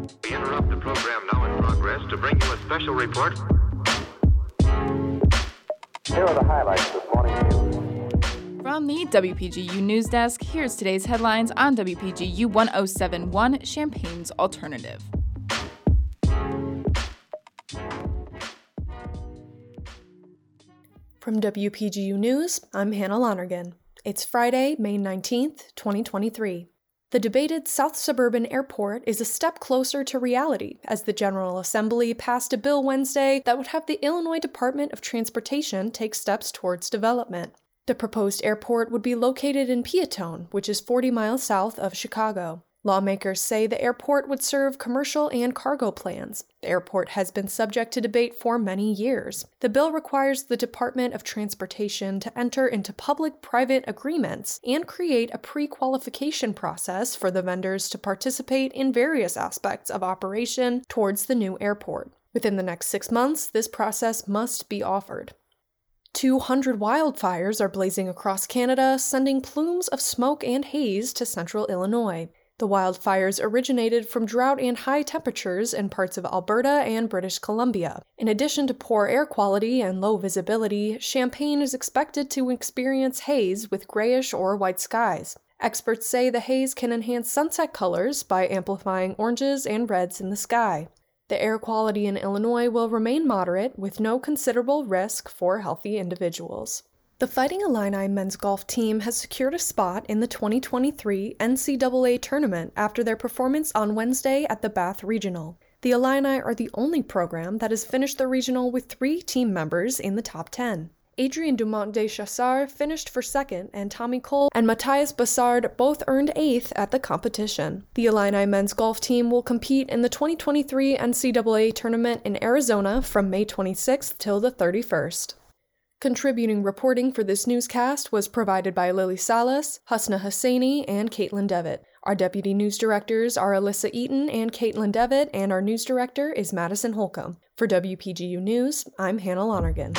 We interrupt the program now in progress to bring you a special report. Here are the highlights this morning's news. From the WPGU News Desk, here's today's headlines on WPGU 1071 Champaign's Alternative. From WPGU News, I'm Hannah Lonergan. It's Friday, May 19th, 2023. The debated South Suburban Airport is a step closer to reality as the General Assembly passed a bill Wednesday that would have the Illinois Department of Transportation take steps towards development. The proposed airport would be located in Peotone, which is 40 miles south of Chicago. Lawmakers say the airport would serve commercial and cargo plans. The airport has been subject to debate for many years. The bill requires the Department of Transportation to enter into public private agreements and create a pre qualification process for the vendors to participate in various aspects of operation towards the new airport. Within the next six months, this process must be offered. 200 wildfires are blazing across Canada, sending plumes of smoke and haze to central Illinois. The wildfires originated from drought and high temperatures in parts of Alberta and British Columbia. In addition to poor air quality and low visibility, Champaign is expected to experience haze with grayish or white skies. Experts say the haze can enhance sunset colors by amplifying oranges and reds in the sky. The air quality in Illinois will remain moderate with no considerable risk for healthy individuals. The Fighting Illini men's golf team has secured a spot in the 2023 NCAA tournament after their performance on Wednesday at the Bath Regional. The Illini are the only program that has finished the regional with three team members in the top 10. Adrian Dumont de Chassard finished for second, and Tommy Kuhl and Matthis Besard both earned eighth at the competition. The Illini men's golf team will compete in the 2023 NCAA tournament in Arizona from May 26th till the 31st. Contributing reporting for this newscast was provided by Lily Salas, Husna Hussaini, and Caitlin Devitt. Our deputy news directors are Alyssa Eaton and Caitlin Devitt, and our news director is Madison Holcomb. For WPGU News, I'm Hannah Lonergan.